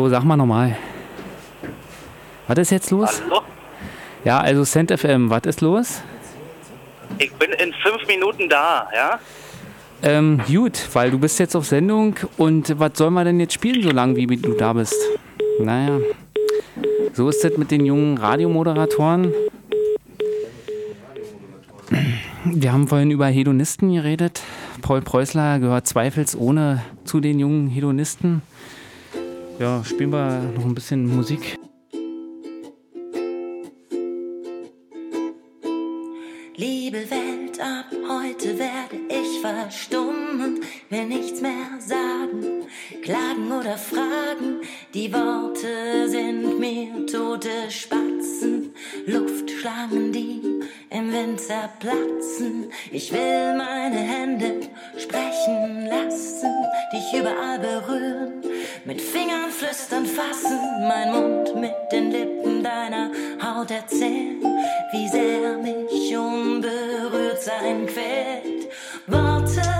So, sag mal nochmal. Was ist jetzt los? Hallo? Ja, also Cent FM, was ist los? Ich bin in fünf Minuten da, ja? Ähm, gut, weil du bist jetzt auf Sendung und was sollen wir denn jetzt spielen, so lange wie du da bist? Naja, so ist das mit den jungen Radiomoderatoren. Wir haben vorhin über Hedonisten geredet. Paul Preußler gehört zweifelsohne zu den jungen Hedonisten. Ja, spielen wir noch ein bisschen Musik. Will nichts mehr sagen, klagen oder fragen. Die Worte sind mir tote Spatzen, Luftschlangen, die im Wind zerplatzen. Ich will meine Hände sprechen lassen, dich überall berühren, mit Fingern flüstern fassen, mein Mund mit den Lippen deiner Haut erzählen, wie sehr mich unberührt sein quält. Worte,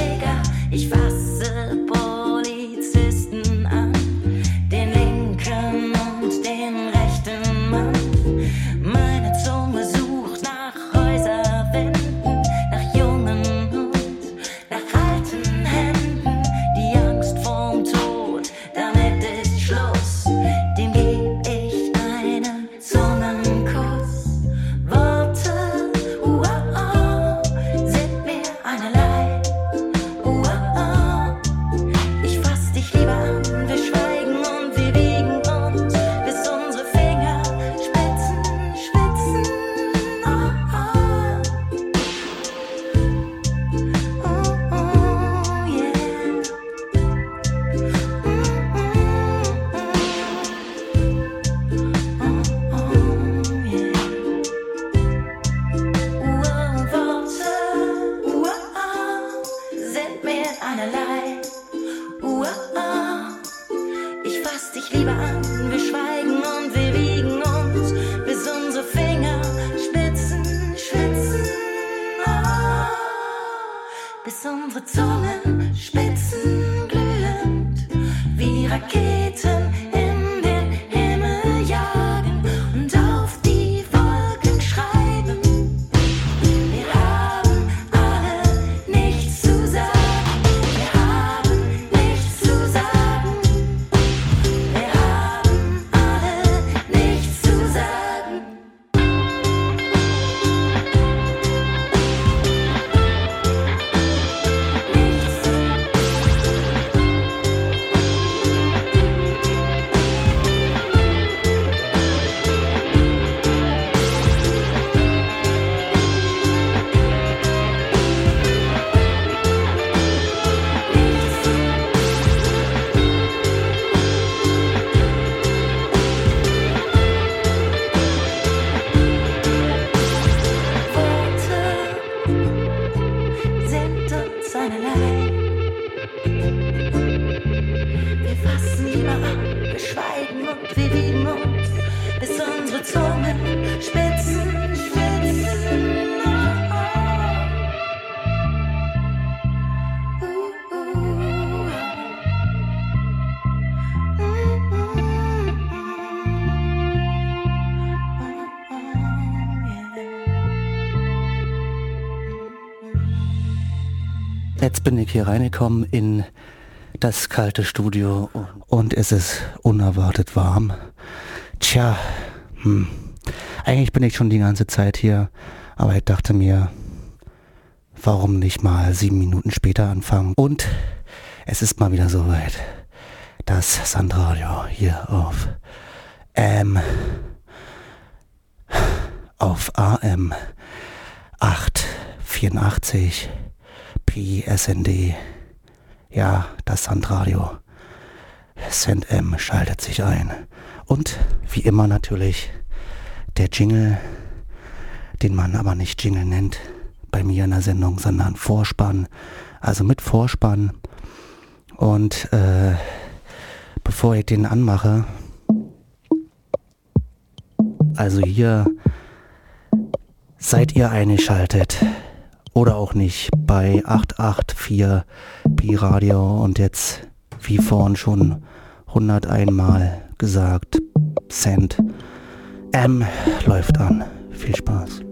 Ich fasse unsere Zungen spitzen glühend, wie Raketen hier reingekommen in das kalte Studio und es ist unerwartet warm. Tja, hm. eigentlich bin ich schon die ganze Zeit hier, aber ich dachte mir, warum nicht mal sieben Minuten später anfangen? Und es ist mal wieder soweit. Das Sandradio hier auf M auf AM 884 PSND. Ja, das Sandradio. SendM schaltet sich ein. Und wie immer natürlich der Jingle, den man aber nicht Jingle nennt bei mir in der Sendung, sondern Vorspann. Also mit Vorspann. Und äh, bevor ich den anmache, also hier seid ihr eingeschaltet oder auch nicht bei 884 Pi Radio und jetzt wie vorhin schon 101 Mal gesagt, Cent M läuft an. Viel Spaß.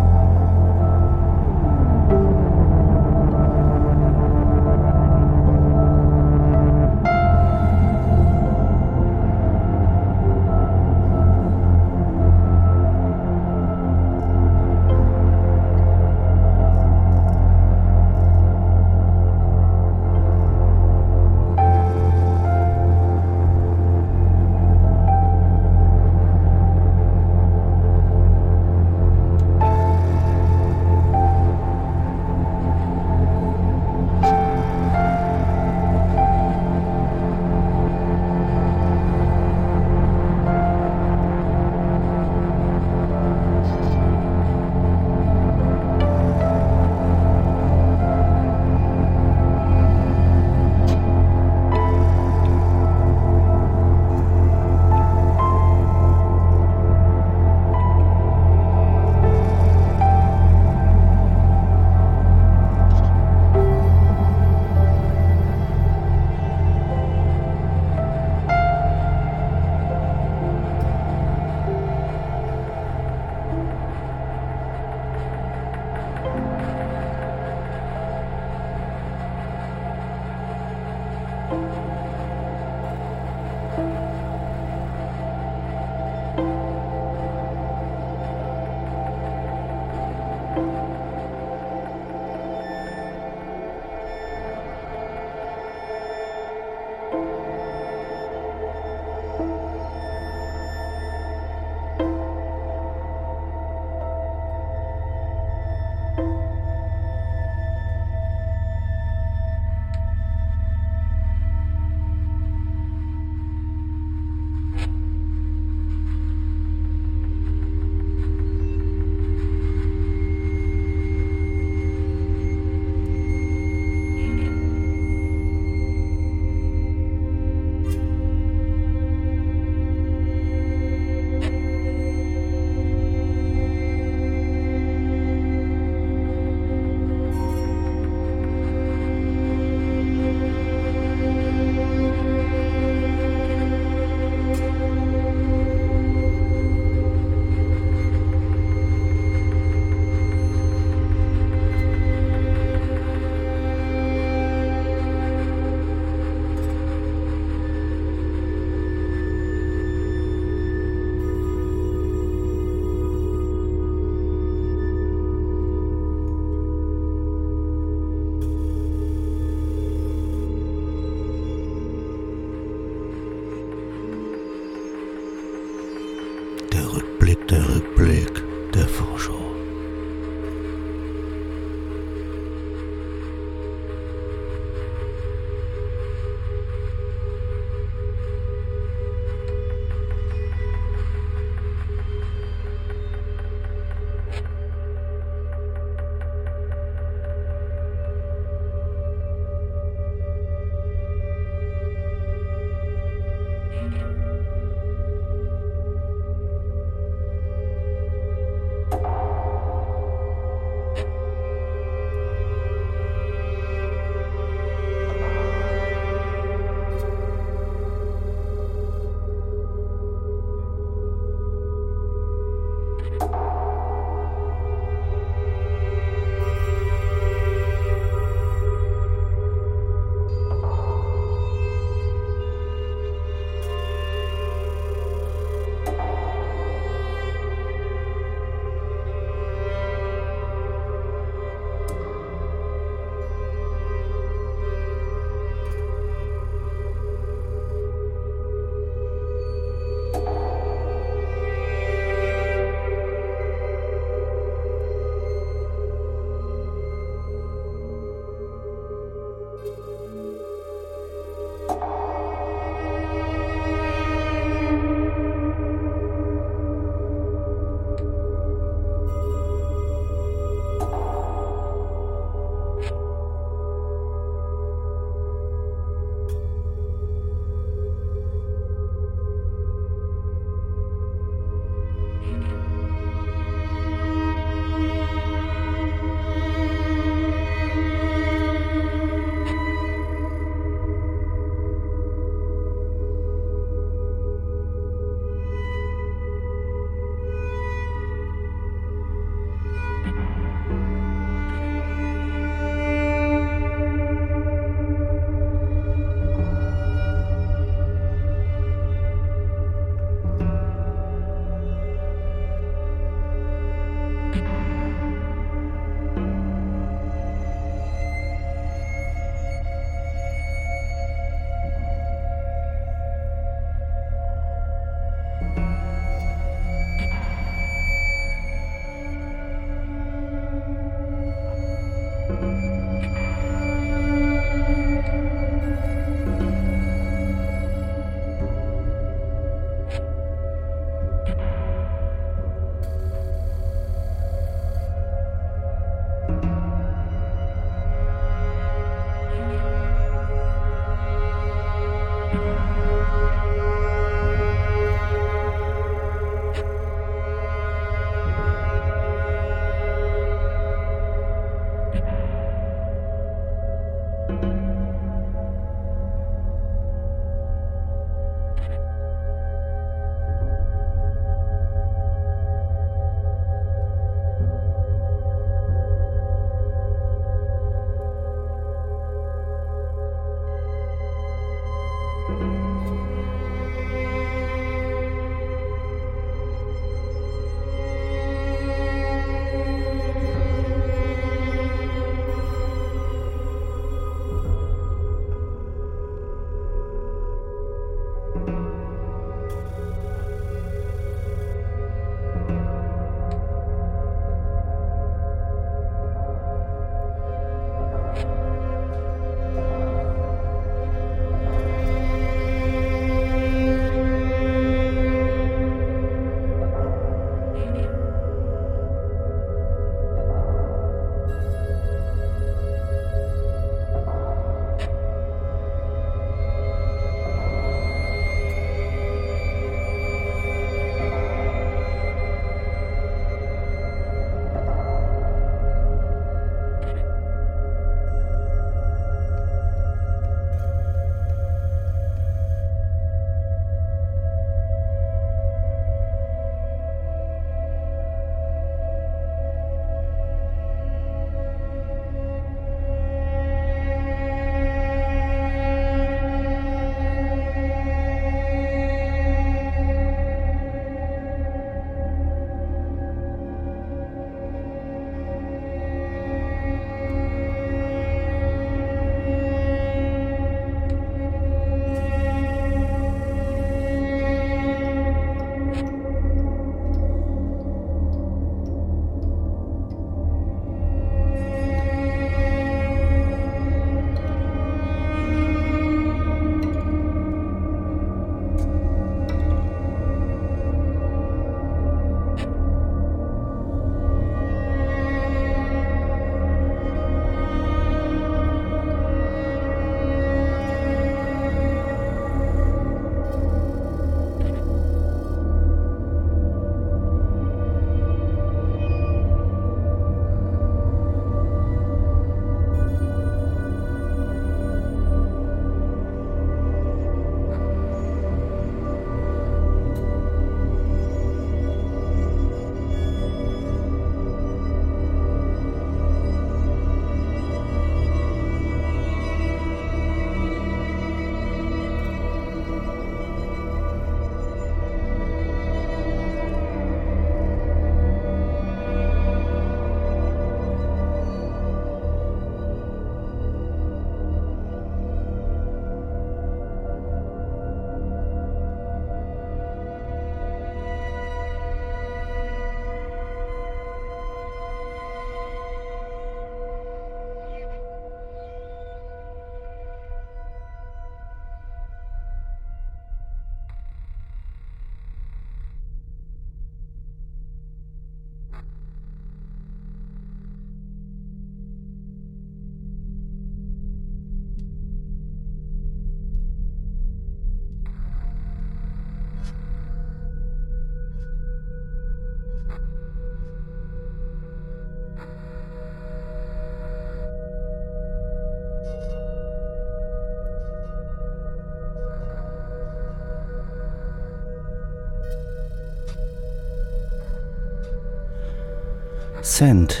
Send.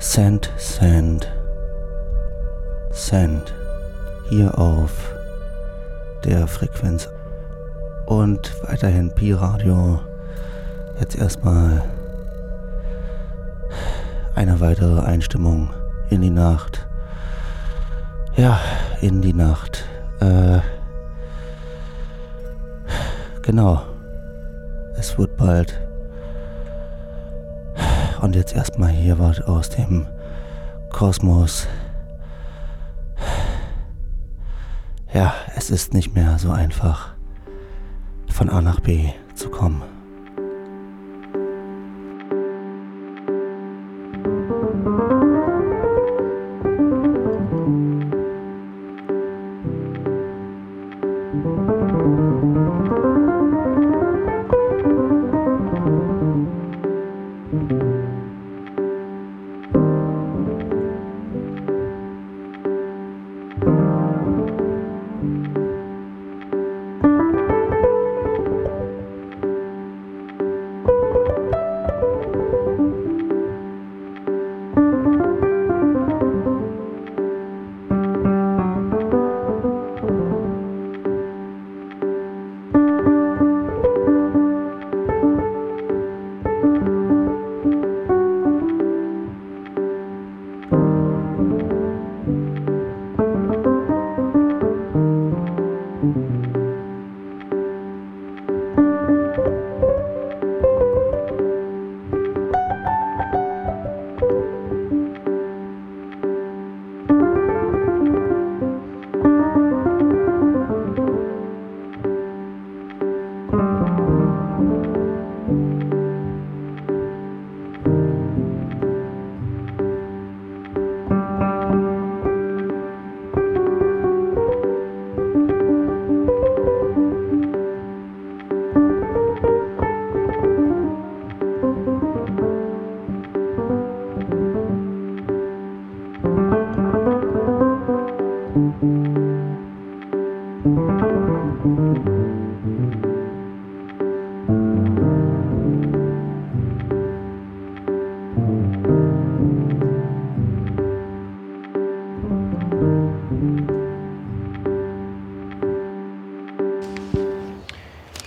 Send, send. Send. Hier auf der Frequenz. Und weiterhin Pi Radio. Jetzt erstmal eine weitere Einstimmung in die Nacht. Ja, in die Nacht. Äh, genau. Es wird bald und jetzt erstmal hier was aus dem Kosmos. Ja, es ist nicht mehr so einfach, von A nach B zu kommen.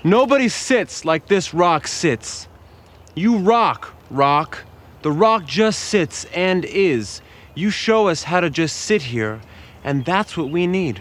Nobody sits like this rock sits. You rock, rock. The rock just sits and is. You show us how to just sit here, and that's what we need.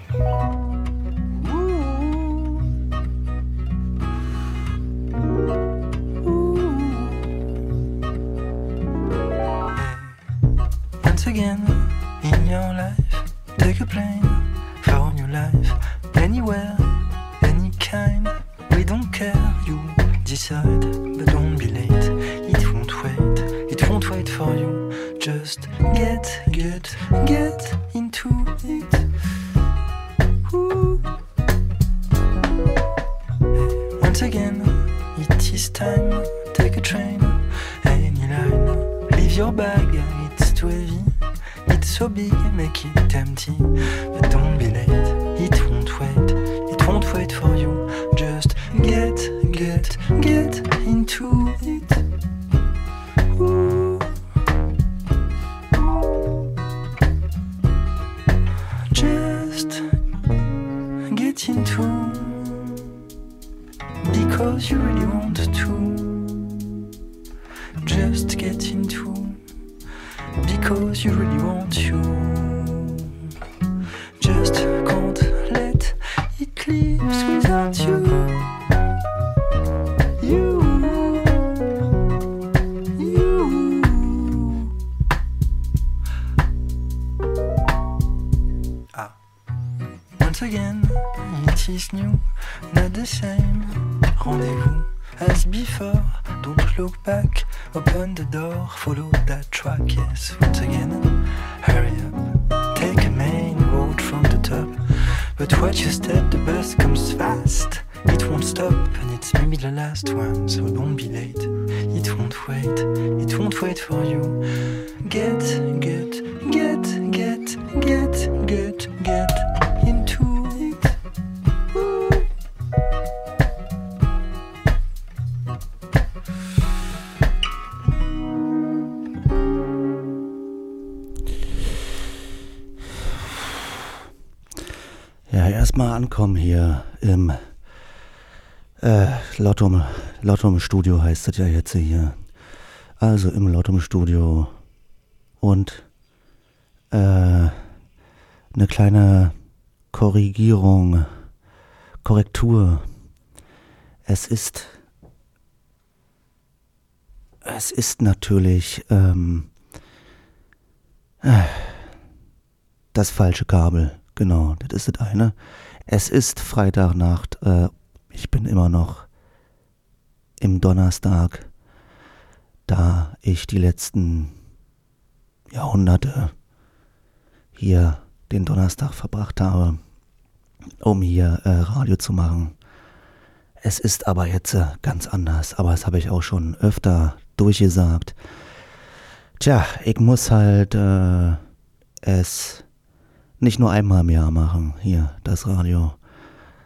Lottum, Lottum Studio heißt es ja jetzt hier. Also im Lottum Studio und äh, eine kleine Korrigierung, Korrektur. Es ist, es ist natürlich ähm, äh, das falsche Kabel. Genau, das ist das eine. Es ist Freitagnacht. Äh, ich bin immer noch im Donnerstag, da ich die letzten Jahrhunderte hier den Donnerstag verbracht habe, um hier äh, Radio zu machen. Es ist aber jetzt äh, ganz anders, aber das habe ich auch schon öfter durchgesagt. Tja, ich muss halt äh, es nicht nur einmal im Jahr machen, hier das Radio,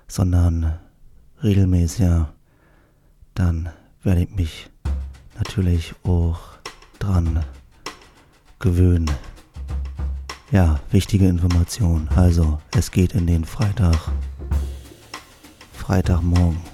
sondern regelmäßiger, dann werde ich mich natürlich auch dran gewöhnen. Ja, wichtige Information. Also, es geht in den Freitag. Freitagmorgen.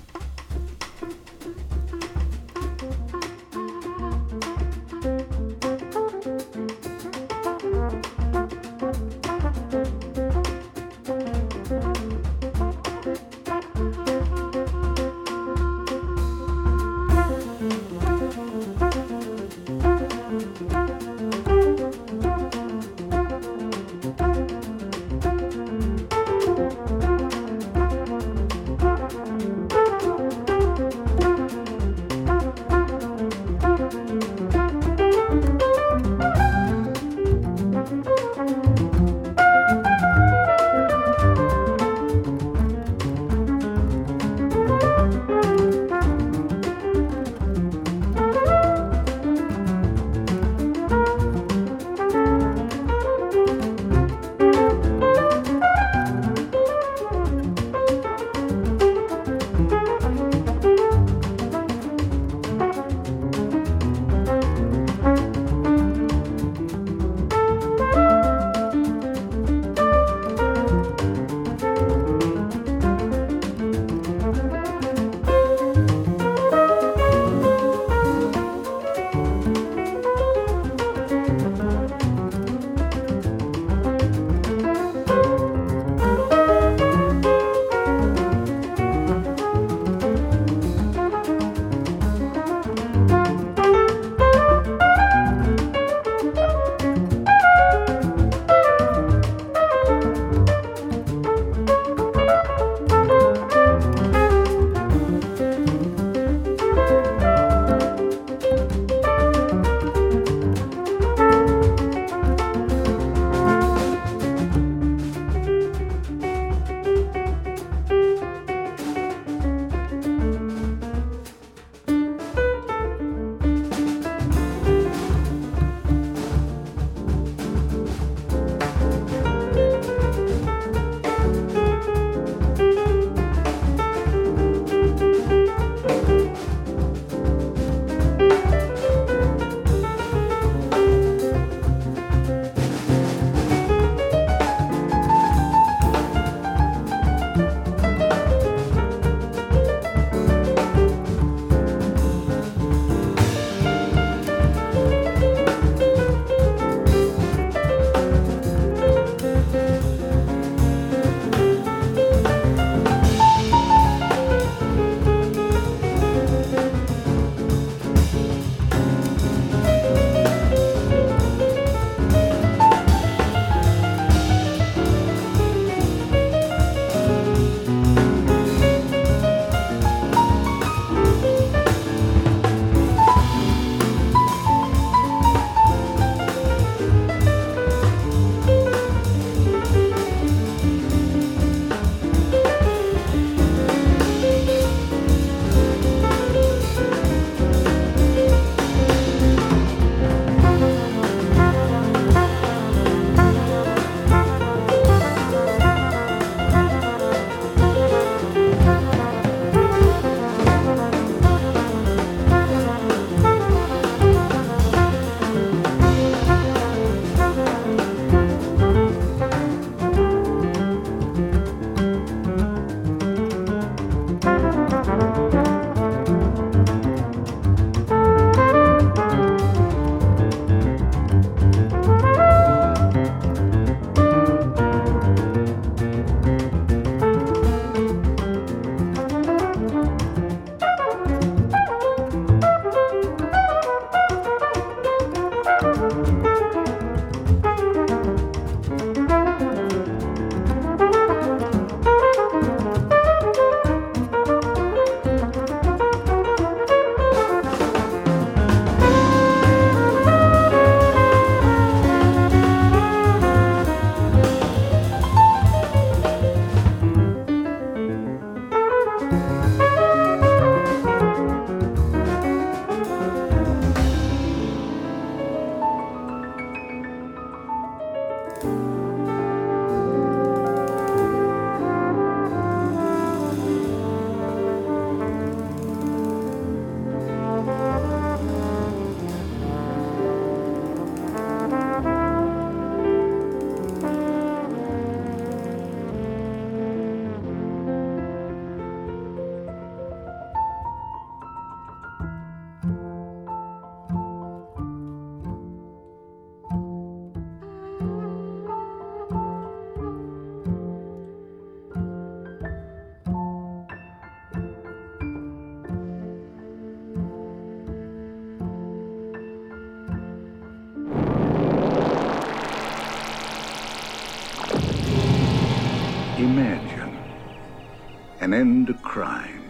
An end to crime,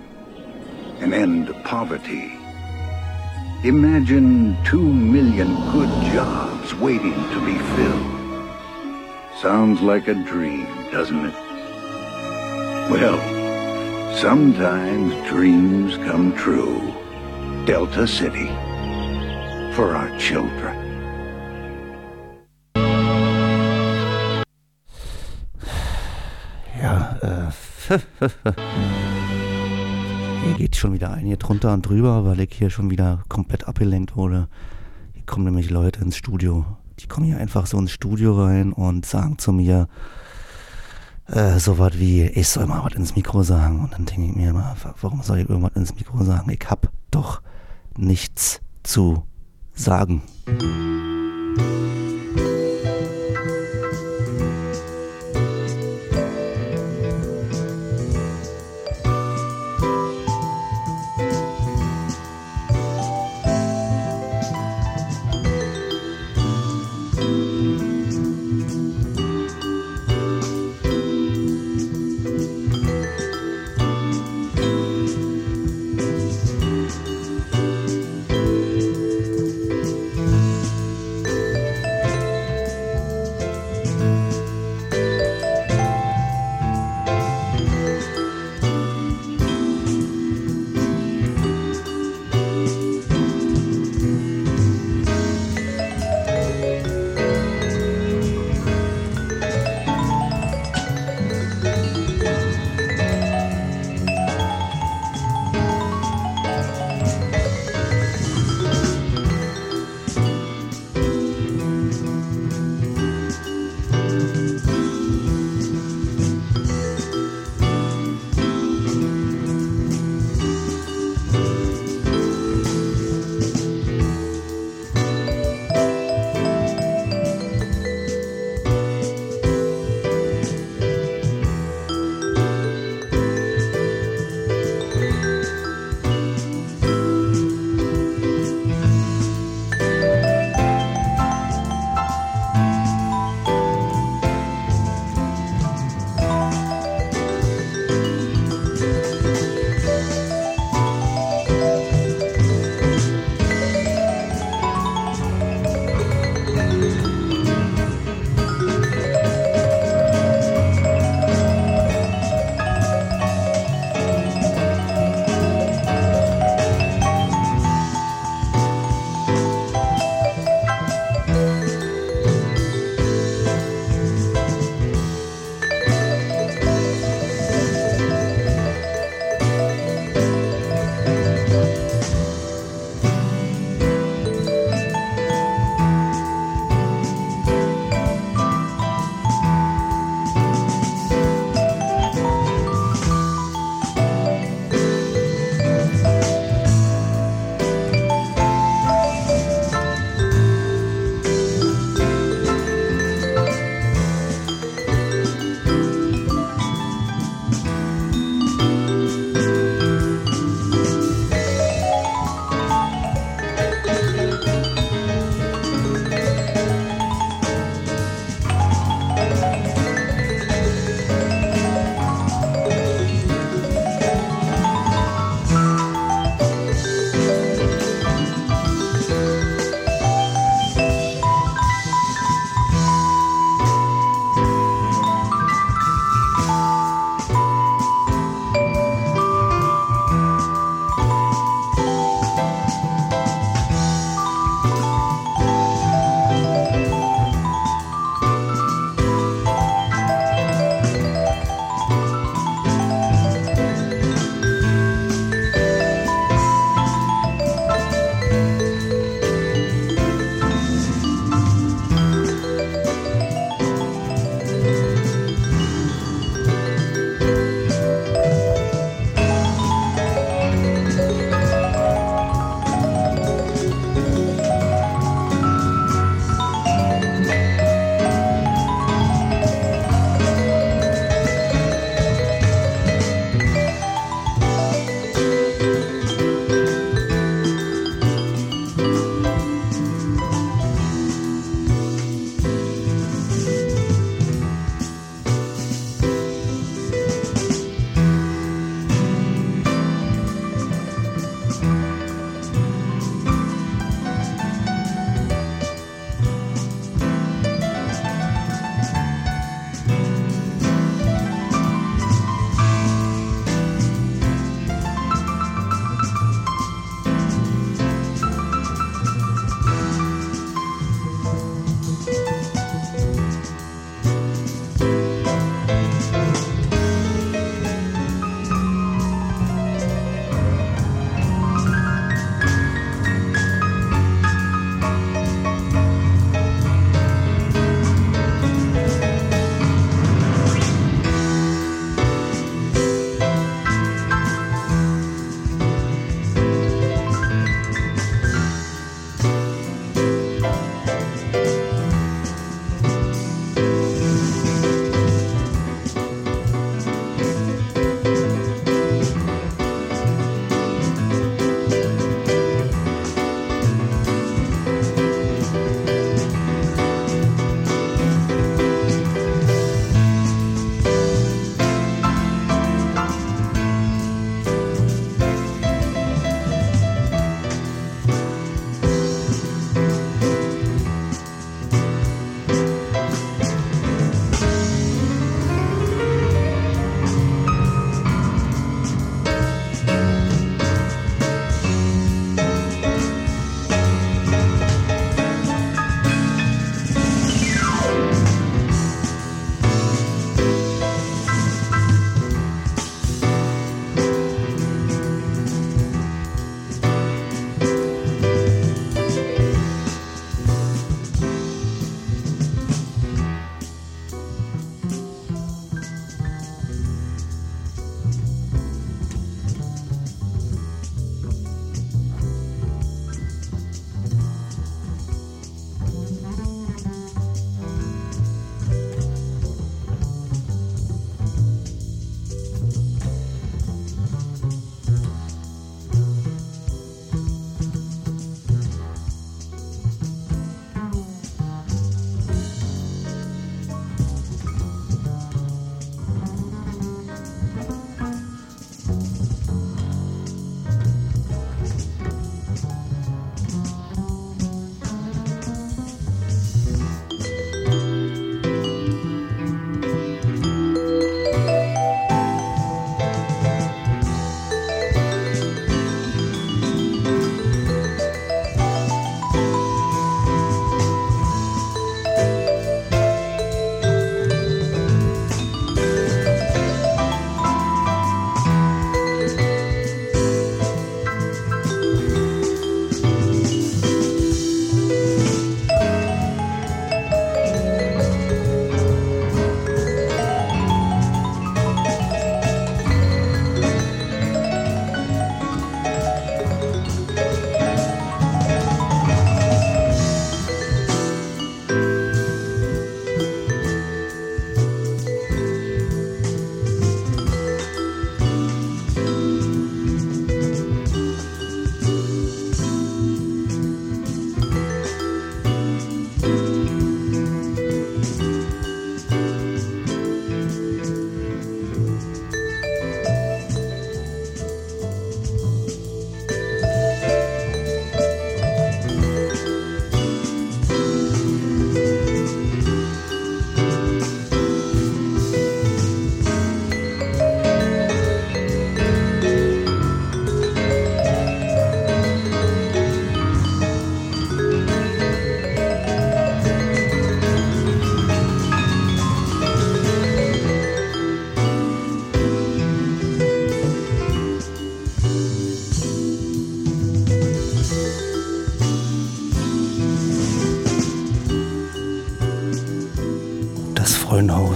an end to poverty. Imagine two million good jobs waiting to be filled. Sounds like a dream, doesn't it? Well, sometimes dreams come true. Delta City. For our children. hier geht schon wieder ein hier drunter und drüber, weil ich hier schon wieder komplett abgelenkt wurde. Hier kommen nämlich Leute ins Studio. Die kommen hier einfach so ins Studio rein und sagen zu mir, äh, so was wie, ich soll mal was ins Mikro sagen. Und dann denke ich mir immer, warum soll ich irgendwas ins Mikro sagen? Ich hab doch nichts zu sagen.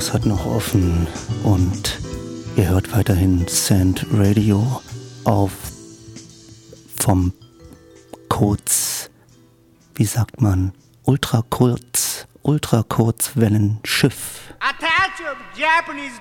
Freudenhaus hat noch offen und ihr hört weiterhin Sand Radio auf vom kurz, wie sagt man, ultra kurz, ultra Kurzwellenschiff. Attach your Japanese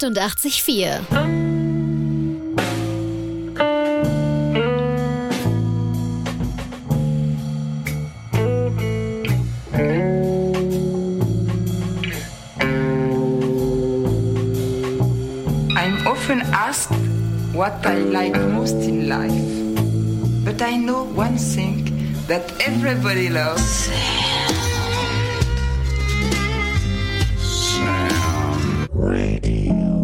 tone. I'm often asked what I like most in life. But I know one thing that everybody loves. Radio.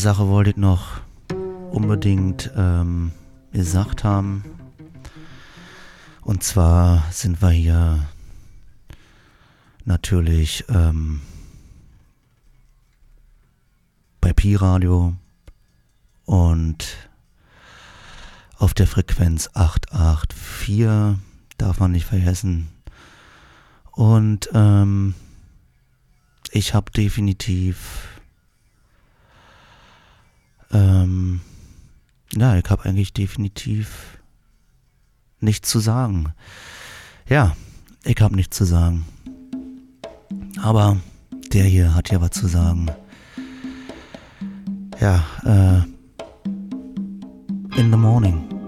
Sache wollte ich noch unbedingt ähm, gesagt haben. Und zwar sind wir hier natürlich ähm, bei Pi Radio und auf der Frequenz 884 darf man nicht vergessen. Und ähm, ich habe definitiv, ähm, ja, ich habe eigentlich definitiv nichts zu sagen. Ja, ich habe nichts zu sagen. Aber der hier hat ja was zu sagen. Ja, äh, in the morning.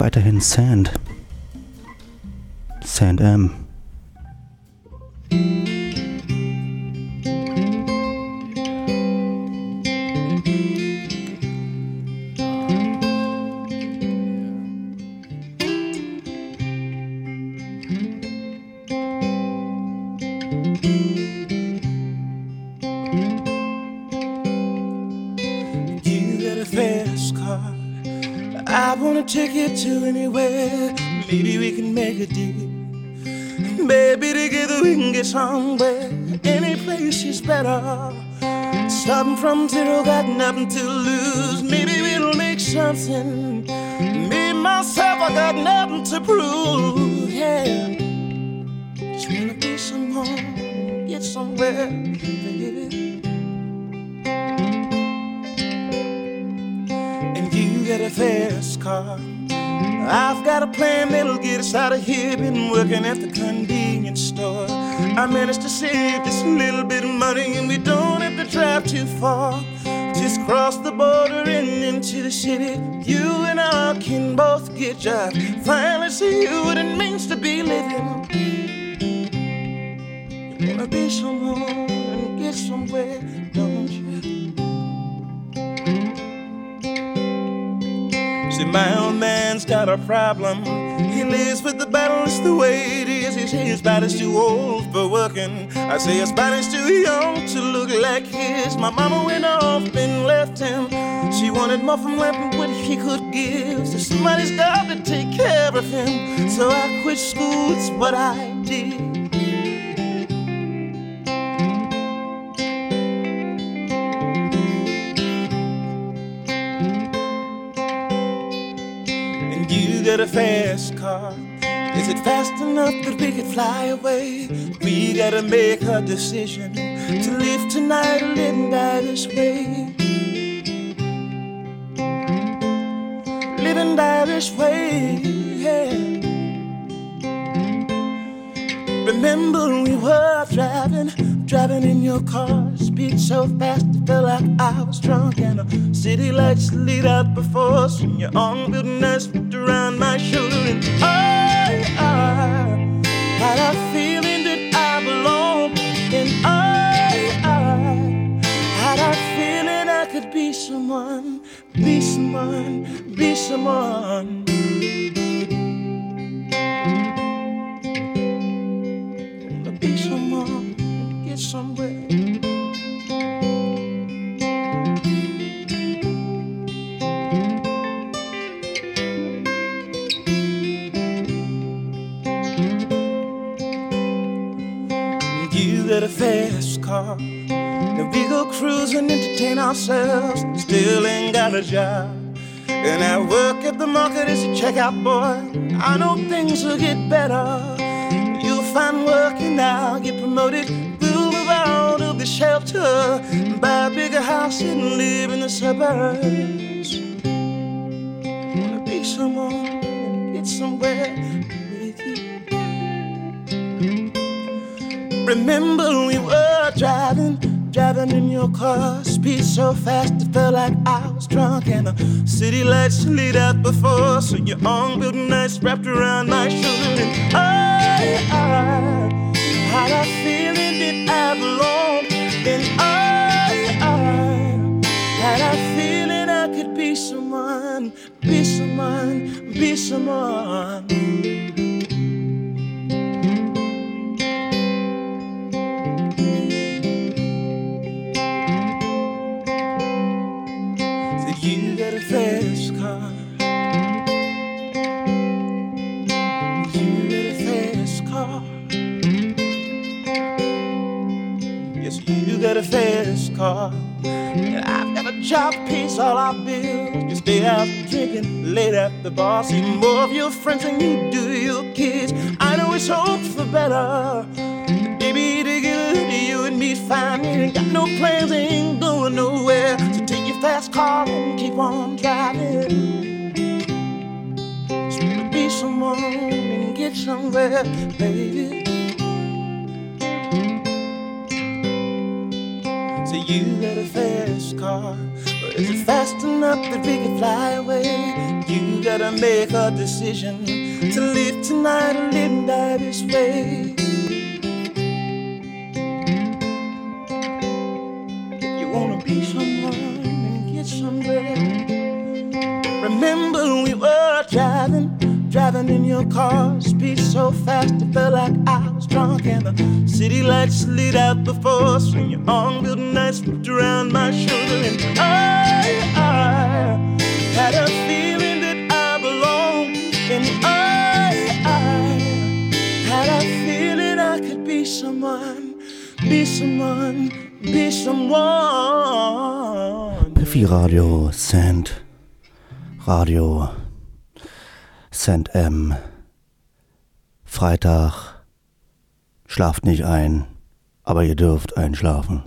Weiterhin Sand. Sand M. somewhere. Any place is better. Starting from zero, got nothing to lose. Maybe we'll make something. Me, myself, I got nothing to prove. Yeah. Just wanna be someone, get somewhere, baby. and you got a fast car. I've got a plan that'll get us out of here. Been working at the convenience store. I managed to save this little bit of money, and we don't have to drive too far. Just cross the border and into the city. You and I can both get jobs. Finally see what it means to be living. You wanna be someone and get somewhere, don't you? See, my old man's got a problem. He lives with the battle, it's the way it is. His body's too old for working. I say his body's too young to look like his. My mama went off and left him. She wanted more from life than what he could give. So somebody's got to take care of him. So I quit school, it's what I did. and you got a fast car. Is it fast enough that we could fly away? We gotta make a decision to live tonight or live and die this way. Live and die this way. Yeah. Remember we were driving, driving in your car. Speed so fast it felt like I was drunk, and the city lights lit up before us. And your arm felt nice wrapped around my shoulder, and I, I had a feeling that I belonged, and I, I had a feeling I could be someone, be someone, be someone. Somewhere. You got a fast car. Now we go cruising, entertain ourselves. Still ain't got a job. And I work at the market as a checkout boy. I know things will get better. You'll find work and I'll get promoted. Shelter, buy a bigger house and live in the suburbs. Wanna be someone and get somewhere with you. Remember we were driving, driving in your car. Speed so fast it felt like I was drunk, and the city lights lit up before. So your arm built nice wrapped around my shoulder, and I, I that I belonged, Oh, and I, that I had a feeling I could be someone, be someone, be someone. Got a fast car. And I've got a job, pays all our bills. You stay out drinking late at the bar. See more of your friends than you do your kids. I know it's hope for better. Baby, together you and me fine. Ain't got no plans, ain't going nowhere. So take your fast car and keep on driving. Just wanna be someone and get somewhere, baby. So you got a fast car. But is it fast enough that we can fly away? You gotta make a decision to live tonight or live and die this way. You wanna be someone and get somewhere, remember we were driving, driving in your car, speed so fast it felt like I drunk, and the city lights lit out before us, and your arm good nights wrapped around my shoulder, and I, I had a feeling that I belonged, and I, I had a feeling I could be someone, be someone, be someone. Piffy Radio, Sand, Radio, Sand M, Freitag, schlaft nicht ein, aber ihr dürft einschlafen.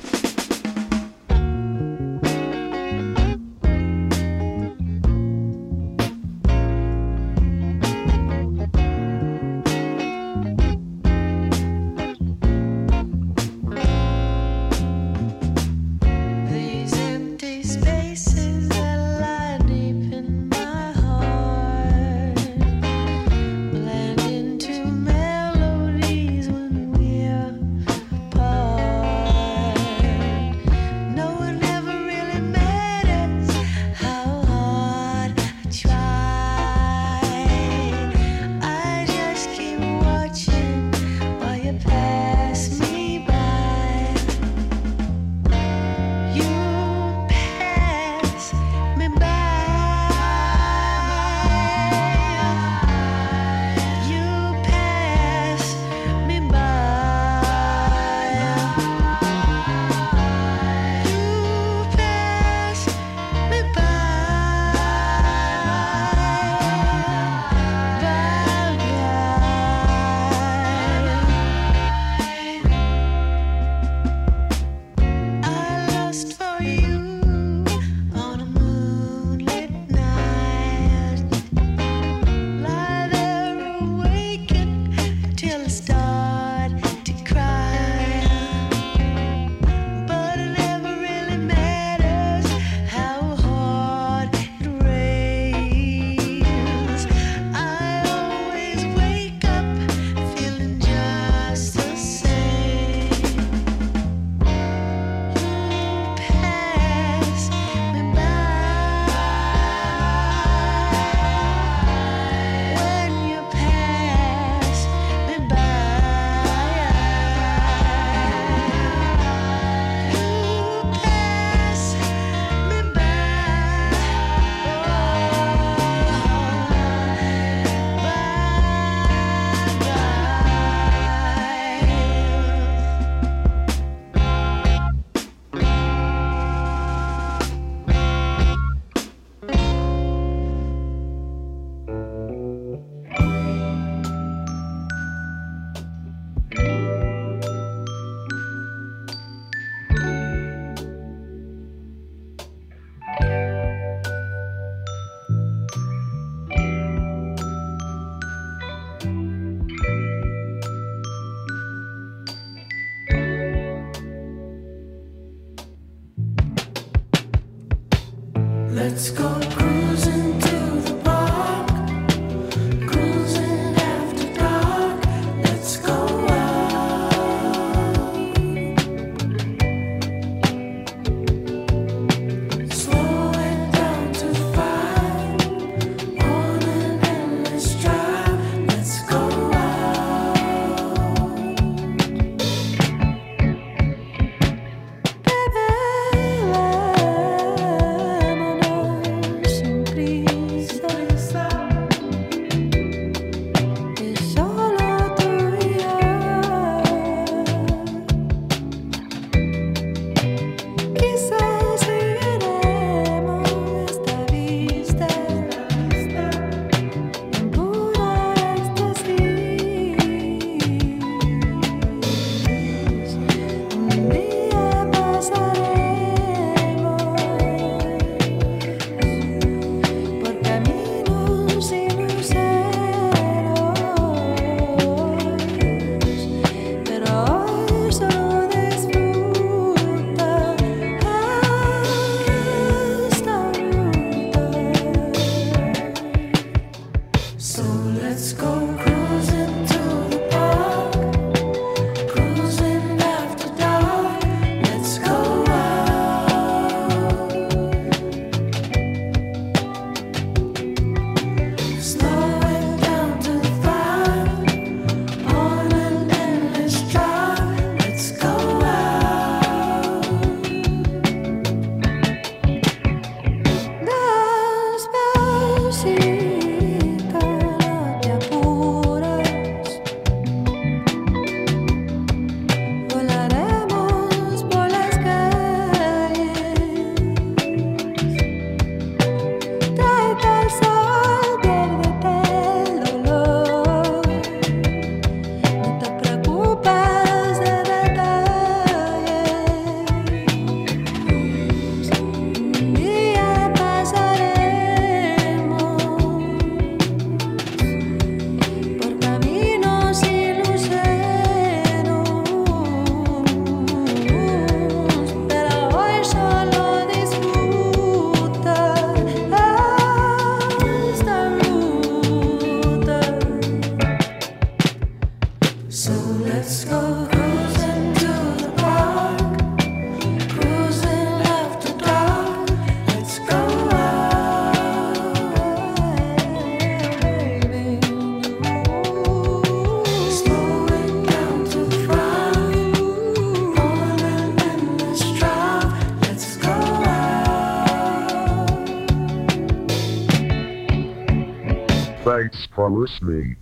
Listening.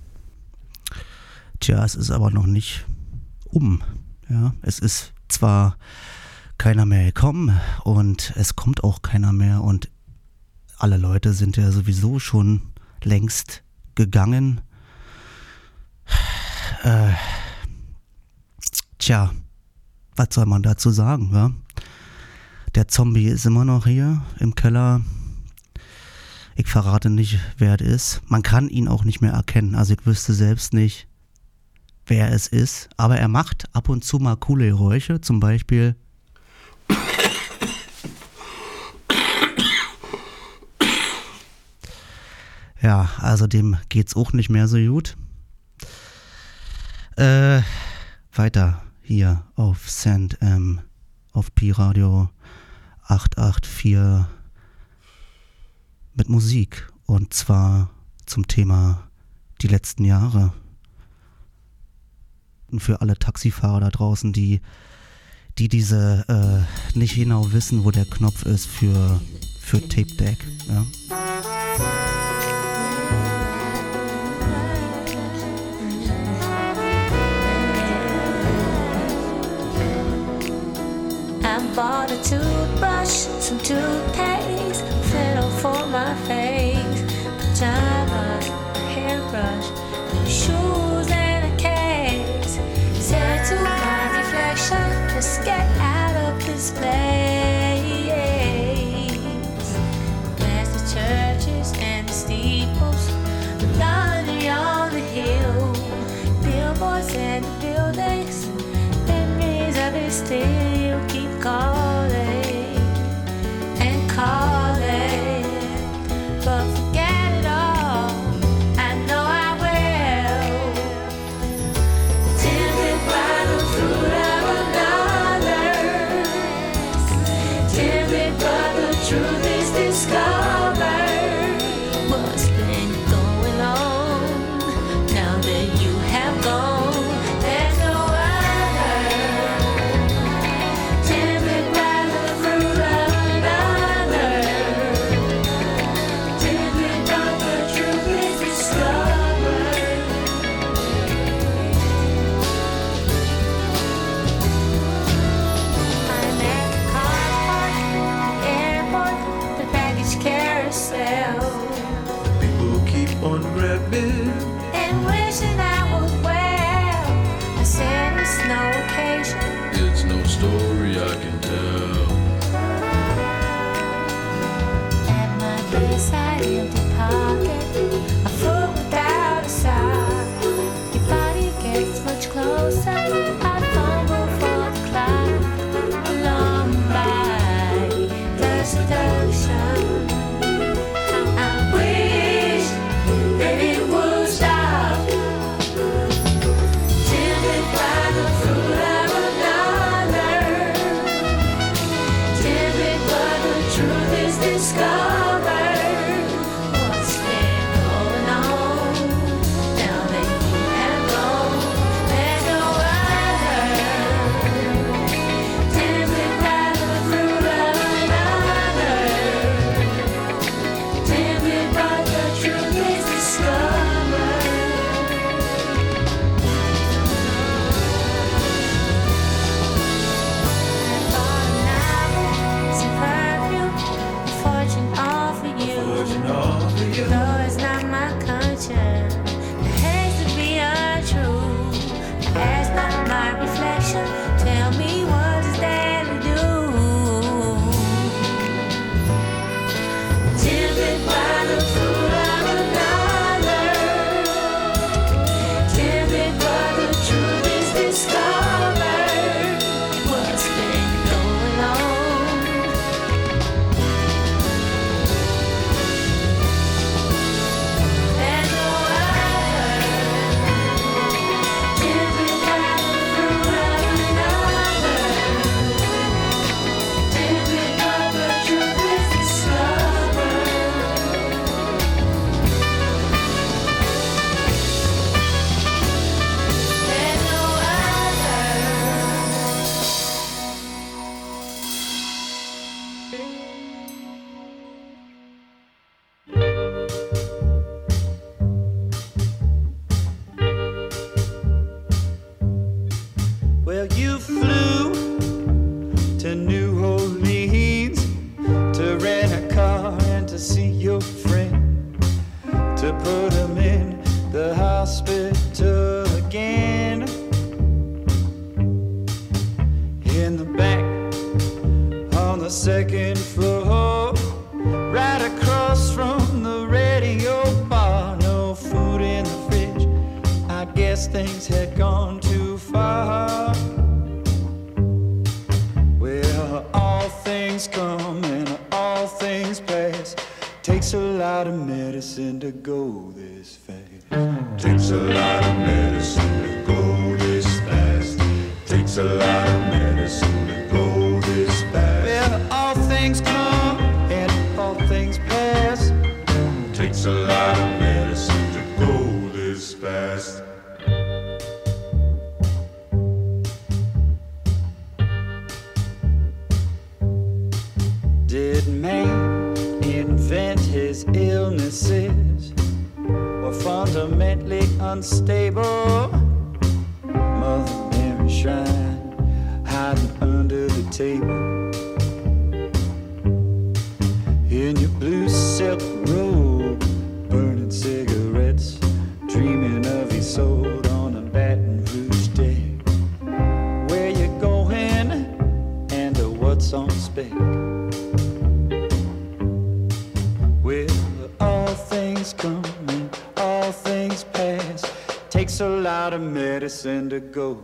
Tja, es ist aber noch nicht um. Ja, es ist zwar keiner mehr gekommen und es kommt auch keiner mehr und alle Leute sind ja sowieso schon längst gegangen. Äh, tja, was soll man dazu sagen, ja? Der Zombie ist immer noch hier im Keller. Ich verrate nicht, wer es ist. Man kann ihn auch nicht mehr erkennen. Also ich wüsste selbst nicht, wer es ist. Aber er macht ab und zu mal coole Geräusche. Zum Beispiel. Ja, also dem geht's auch nicht mehr so gut. Äh, weiter hier auf Sand M, auf Pi-Radio 884 mit Musik. Und zwar zum Thema die letzten Jahre. Und für alle Taxifahrer da draußen, die, die diese äh, nicht genau wissen, wo der Knopf ist für, für Tape Deck. Ja. Bought a toothbrush, some toothpaste, for my face, pajamas, hairbrush, shoes, and a case. Said to my reflection, just get out of this place. There's the churches and the steeples, the garden on the hill, billboards and the buildings, memories of it still keep calling grabbing. And wishing I was well. I said it's no occasion. It's no story I can tell. At my bedside, go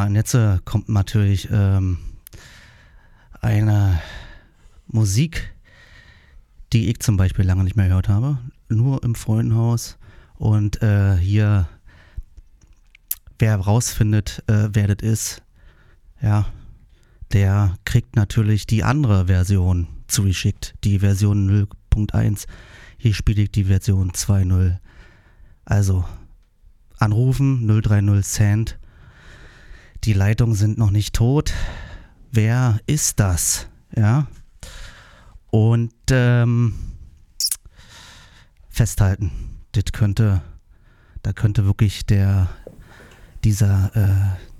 Und jetzt äh, kommt natürlich ähm, eine Musik, die ich zum Beispiel lange nicht mehr gehört habe. Nur im Freundenhaus. Und äh, hier, wer rausfindet, äh, wer das ist, ja, der kriegt natürlich die andere Version zugeschickt, die Version 0.1. Hier spiele ich die Version 2.0. Also anrufen 030 Cent. Die Leitungen sind noch nicht tot. Wer ist das? Ja. Und ähm, festhalten. Das könnte, da könnte wirklich der dieser äh,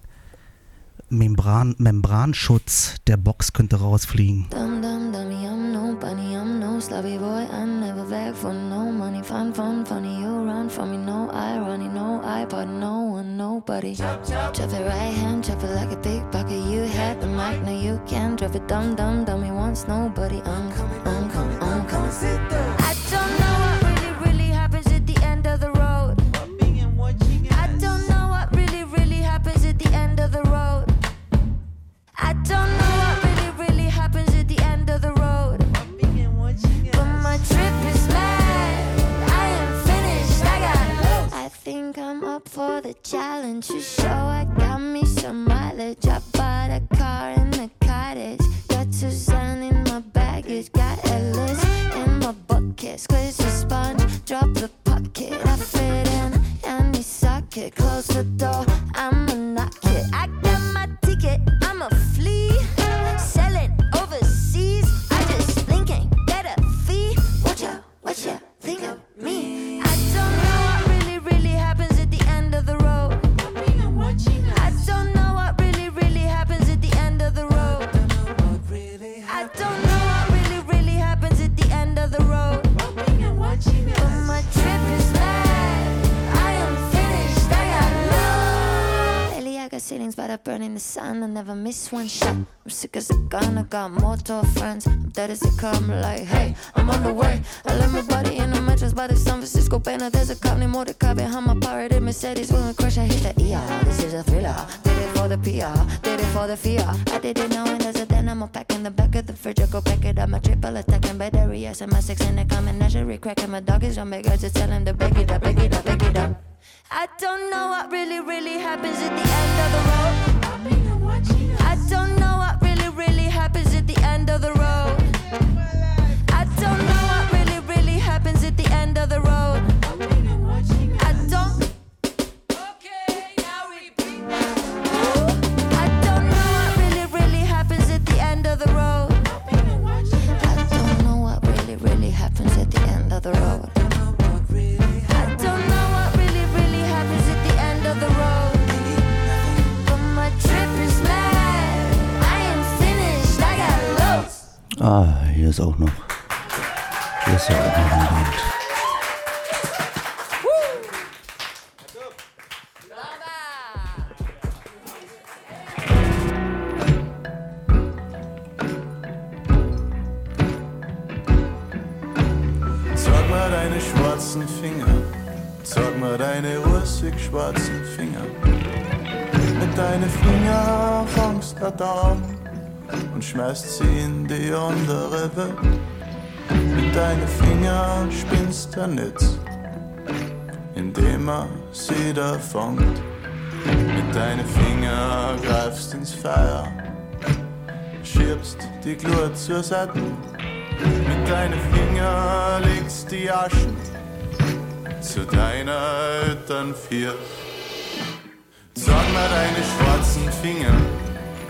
Membran, Membranschutz der Box könnte rausfliegen. Dum dum dummy, I'm no bunny, I'm no sloppy boy. I never beg for no money. Fun, fun, funny, you run from me. No irony, no iPod, no one, nobody. Chop, chop. Chop it right hand, chop it like a big bucket. You had the mic, now you can drop it. Dum dum dummy, wants nobody. I'm coming, I'm coming, I'm coming. I don't for the challenge. You show I got me some mileage. I bought a car and a cottage. Got Suzanne in my baggage. Got Ellis in my bucket. Squeeze the sponge. Drop the pocket. I fit in any socket. Close the door. I'ma I never miss one shot. I'm sick as a gun. I got mortal friends. I'm dead as they come. Like, hey, I'm on the way. I left my body in a mattress by the San Francisco banner. There's a cop named Mordecai behind my pirated Mercedes. When I crash, I hit the ER. This is a thriller. Did it for the PR. Did it for the fear. I did it knowing there's a dynamo pack in the back of the fridge. I go pack it up. My triple attacking batteries and my six in the common menagerie. Cracking my dog is on big. I just tell him to beg it up, beg it up, beg it up. I don't know what really, really happens at the end of the road. I don't know what really, really happens at the end of the road. I don't know what really, really happens at the end of the road. I don't. I don't know what really, really happens at the end of the road. I don't know what really, really happens at the end of the road. Ah, hier ist auch noch. Hier ist ja auch noch ein Band. Zeig mal deine schwarzen Finger, zeig mal deine russig schwarzen Finger. Mit deinen Finger fangst du an und schmeißt sie in die andere Welt. Mit deinen Finger spinnst du Netz, indem er sie da fangt. Mit deinen Finger greifst ins Feuer, schiebst die Glut zur Seite. Mit deinen Finger legst die Aschen zu deiner Eltern vier. Sag mal deine schwarzen Finger,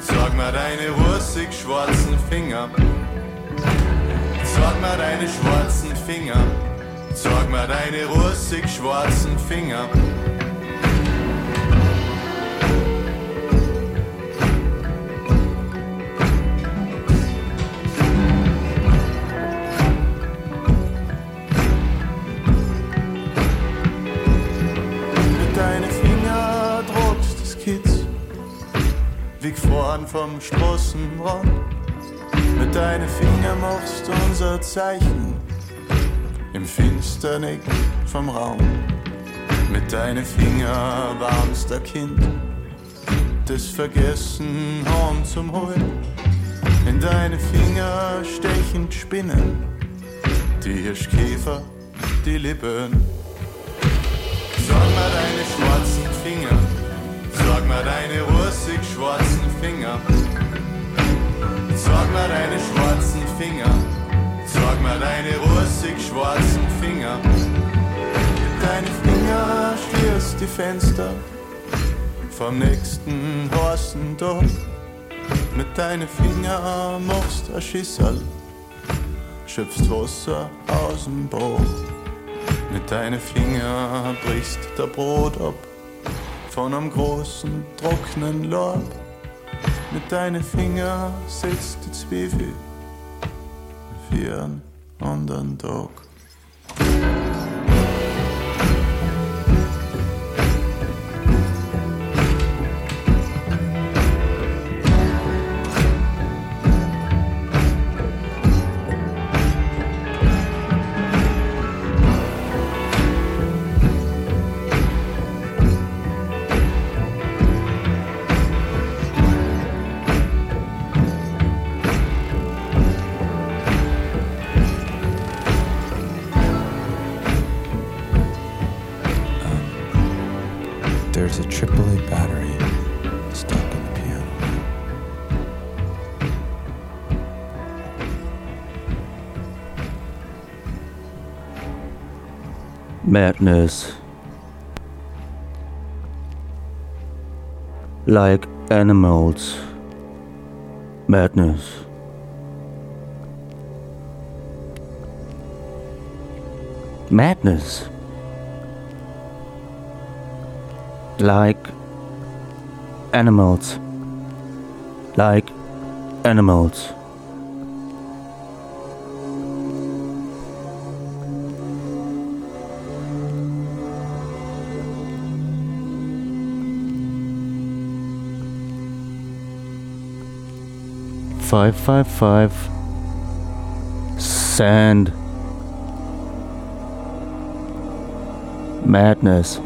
sag mal deine russig schwarzen Finger. Sag mal deine schwarzen Finger, sag mal deine russig schwarzen Finger. Wie gefahren vom Straßenrand. Mit deinen Finger machst du unser Zeichen im Finsternick vom Raum. Mit deinen Finger warmst der Kind, das Vergessen heim zum Holen. In deine Finger stechen Spinnen, die Hirschkäfer, die Lippen. Sag mal deine schwarzen Finger, sag mal deine russig schwarzen Finger. Sag mal deine schwarzen Finger, sag mal deine russig schwarzen Finger. Mit deinen Finger schließt die Fenster vom nächsten Tag. Mit deinen Finger machst ein Schissel, schöpfst Wasser aus dem Bauch. Mit deinen Finger brichst der Brot ab von einem großen trockenen Lob. Mit deinen Finger setzt die Zwiebel für einen anderen Tag. Madness. Like animals. Madness. Madness. Like animals. Like animals. 555. Sand. Madness.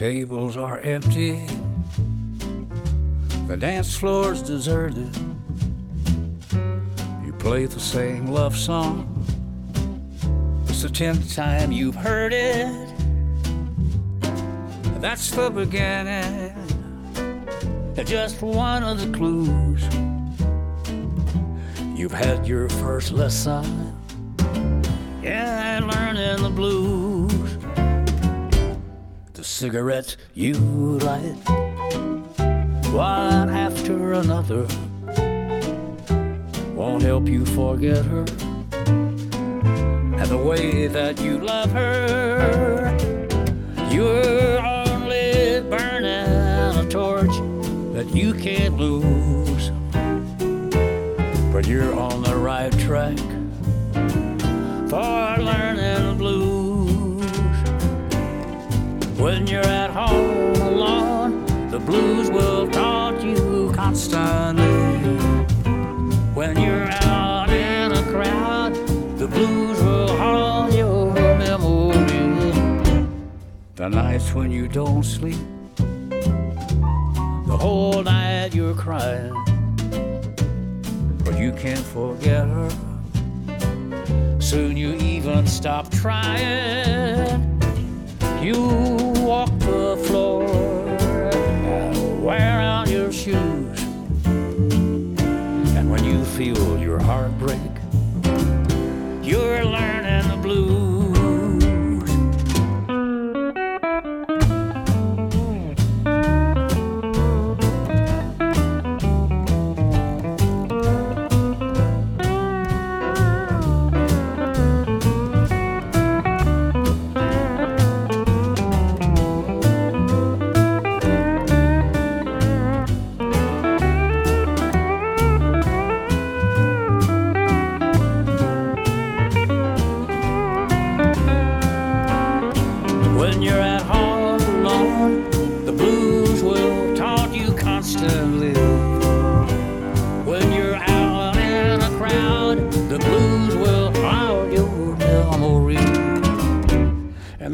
Tables are empty, the dance floor's deserted. You play the same love song, it's the tenth time you've heard it. That's the beginning, just one of the clues. You've had your first lesson, yeah, learning the blues cigarettes you light, one after another, won't help you forget her. And the way that you love her, you're only burning a torch that you can't lose. But you're on the right track for learning blues. When you're at home alone, the blues will taunt you constantly. When you're out in a crowd, the blues will haunt your memory. The nights when you don't sleep, the whole night you're crying, but you can't forget her. Soon you even stop trying. You walk the floor and wear out your shoes. And when you feel your heart break,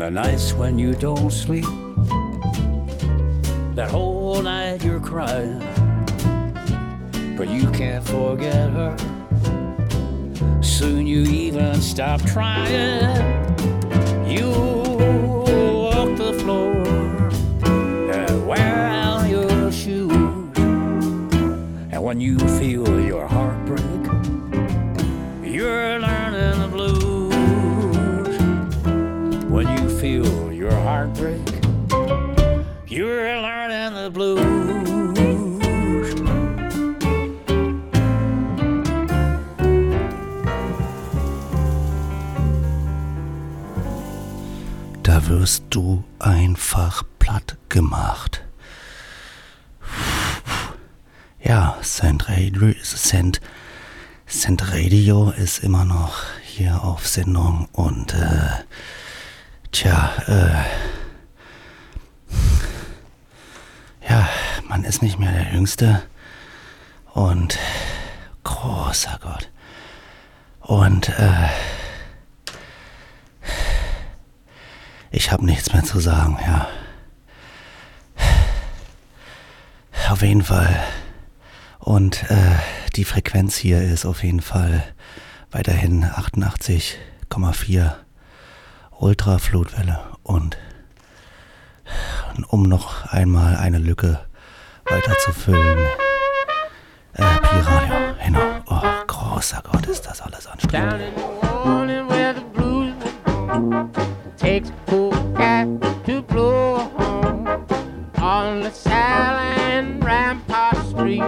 the nights when you don't sleep, that whole night you're crying, but you can't forget her. Soon you even stop trying. You walk the floor and wear out your shoes. And when you feel you're learning the blues. Da wirst du einfach platt gemacht. Ja, Send Radio, Send, Send Radio ist immer noch hier auf Sendung und äh, tja, äh, ja, man ist nicht mehr der Jüngste und großer Gott. Und äh, ich habe nichts mehr zu sagen, ja. Auf jeden Fall. Und äh, die Frequenz hier ist auf jeden Fall weiterhin 88,4 Ultraflutwelle. Und um noch einmal eine Lücke weiter zu füllen, äh, Pi-Radio, genau. Oh, großer Gott, ist das alles anstrengend. takes cat to blow on the Sal and Rampart Street.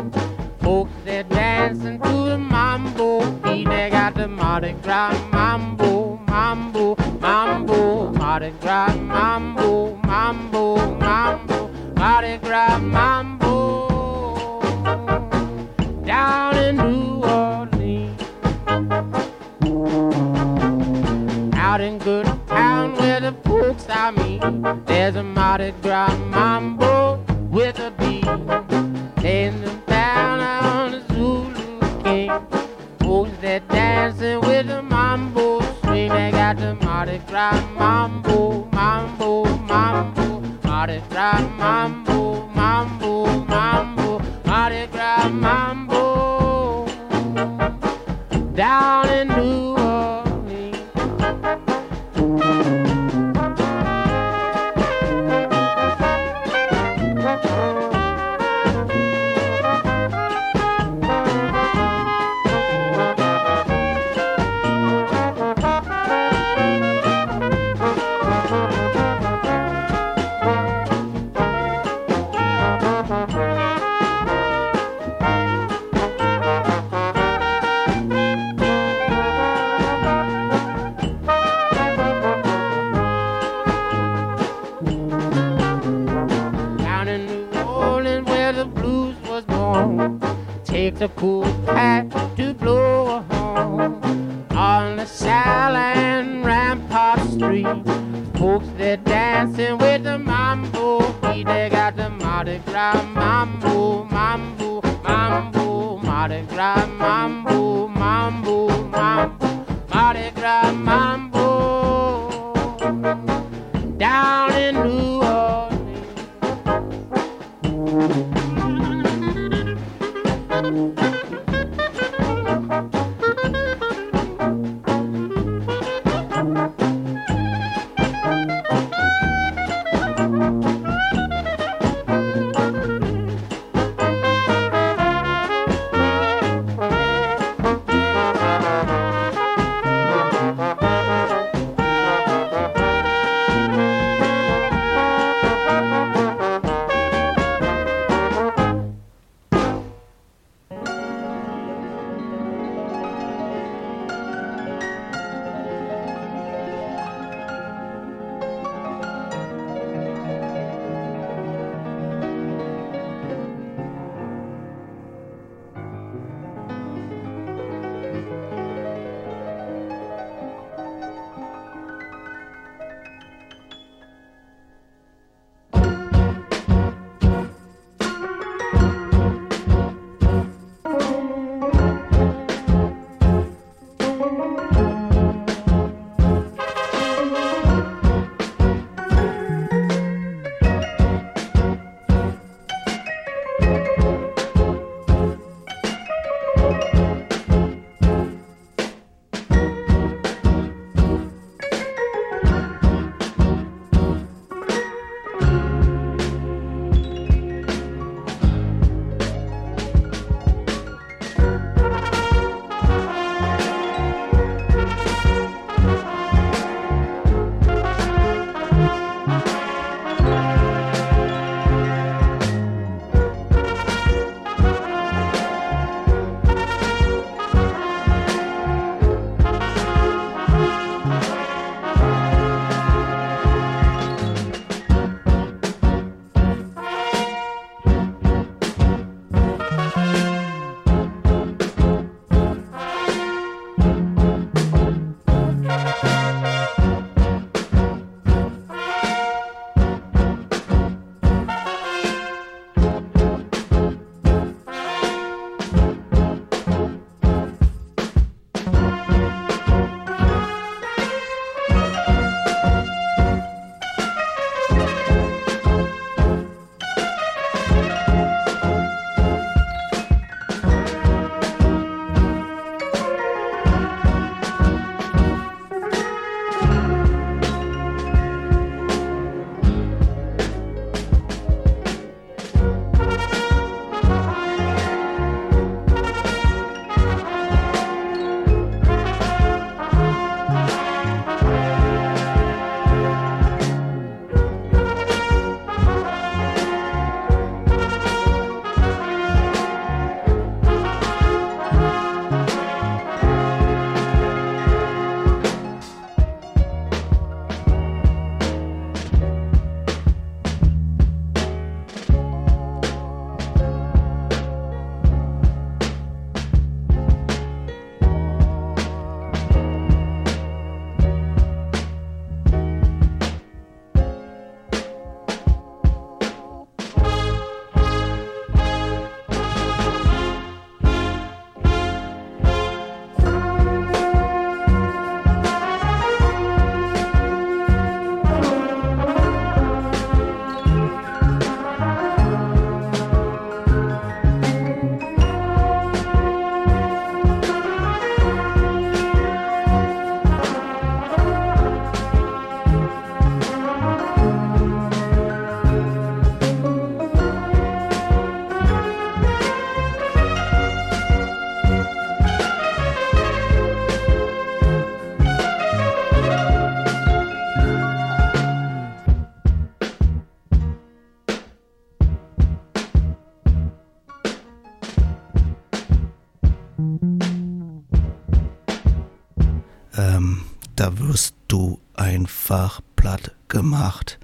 Folks they're dancing to the mambo beat. They got the Mardi Gras mambo, mambo, mambo, Mardi Gras mambo, mambo, mambo, Mardi Gras mambo. I meet, there's a Mardi Gras mambo with a beat. Laying them down on the Zulu King. Folks that dancing with the mambo swing, they got the Mardi Gras mambo, mambo, mambo, Mardi Gras mambo, mambo, mambo, Mardi Gras mambo. Down in New A cool cat to blow horn. On the Sal and Rampart Street. Folks they're dancing with the mambo. They got the Mardi Gras mambo, mambo, mambo, Mardi Gras mambo, gemacht.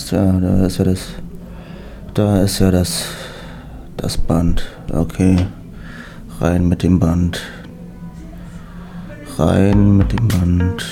meinst, ja, da ist ja das. Da ist ja das. Das Band. Okay. Rein mit dem Band. Rein mit dem Band.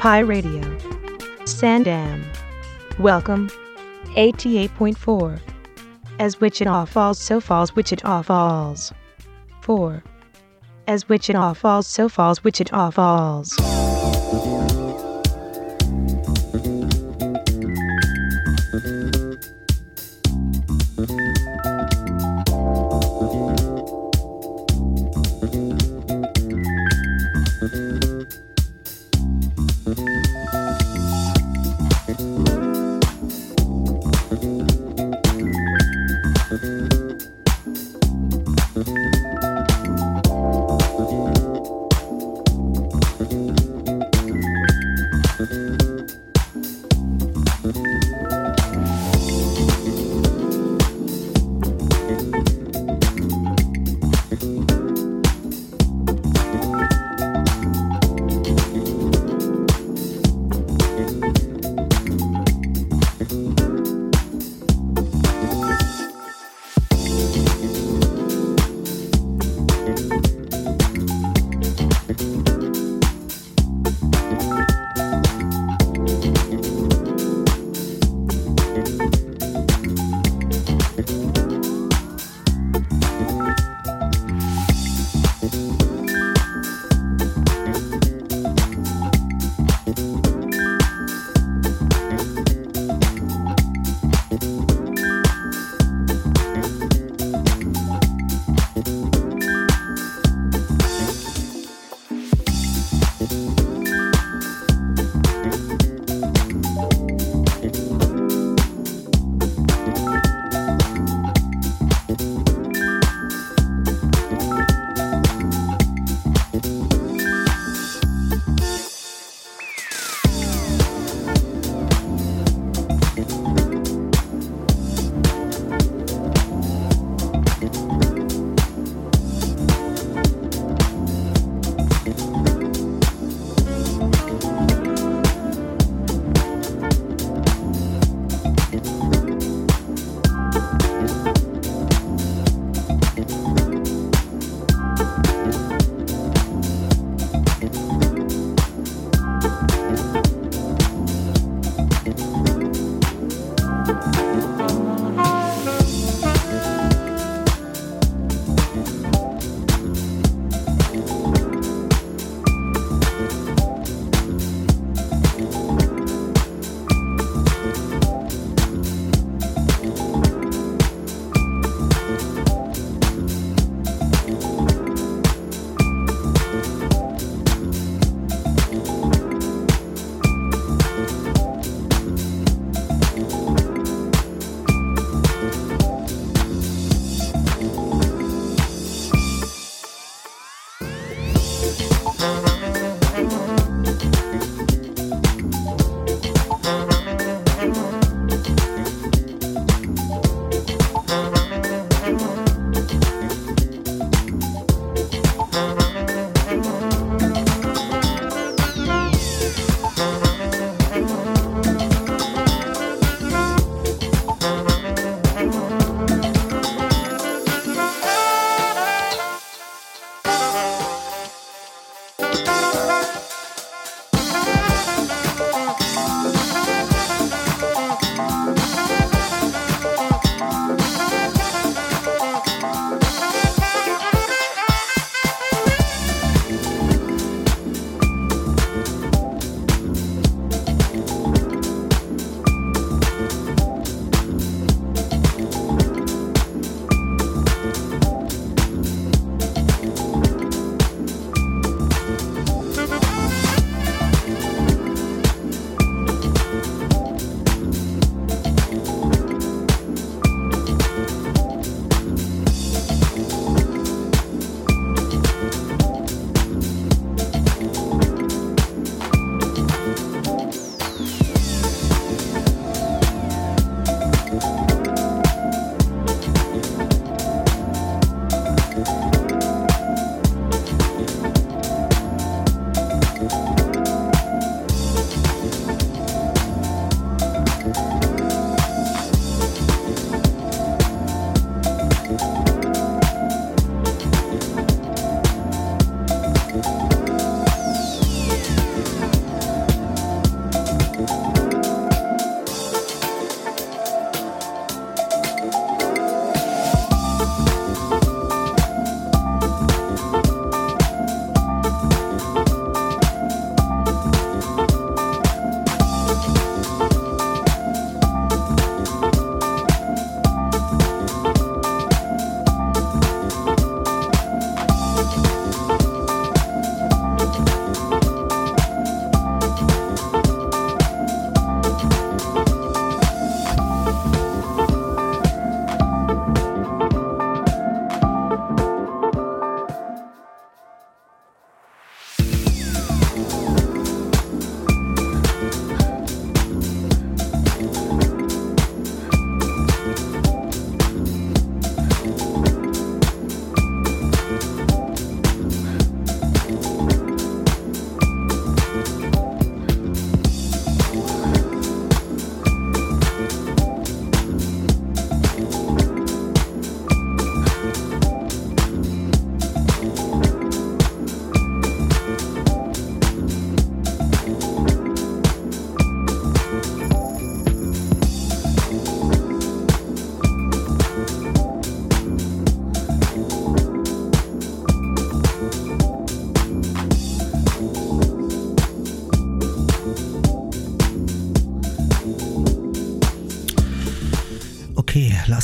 Pi Radio. Sandam. Welcome. 88.4. As Wichita falls, so falls Wichita falls. 4. As Wichita falls, so falls Wichita falls.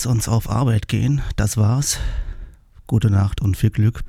Uns auf Arbeit gehen. Das war's. Gute Nacht und viel Glück.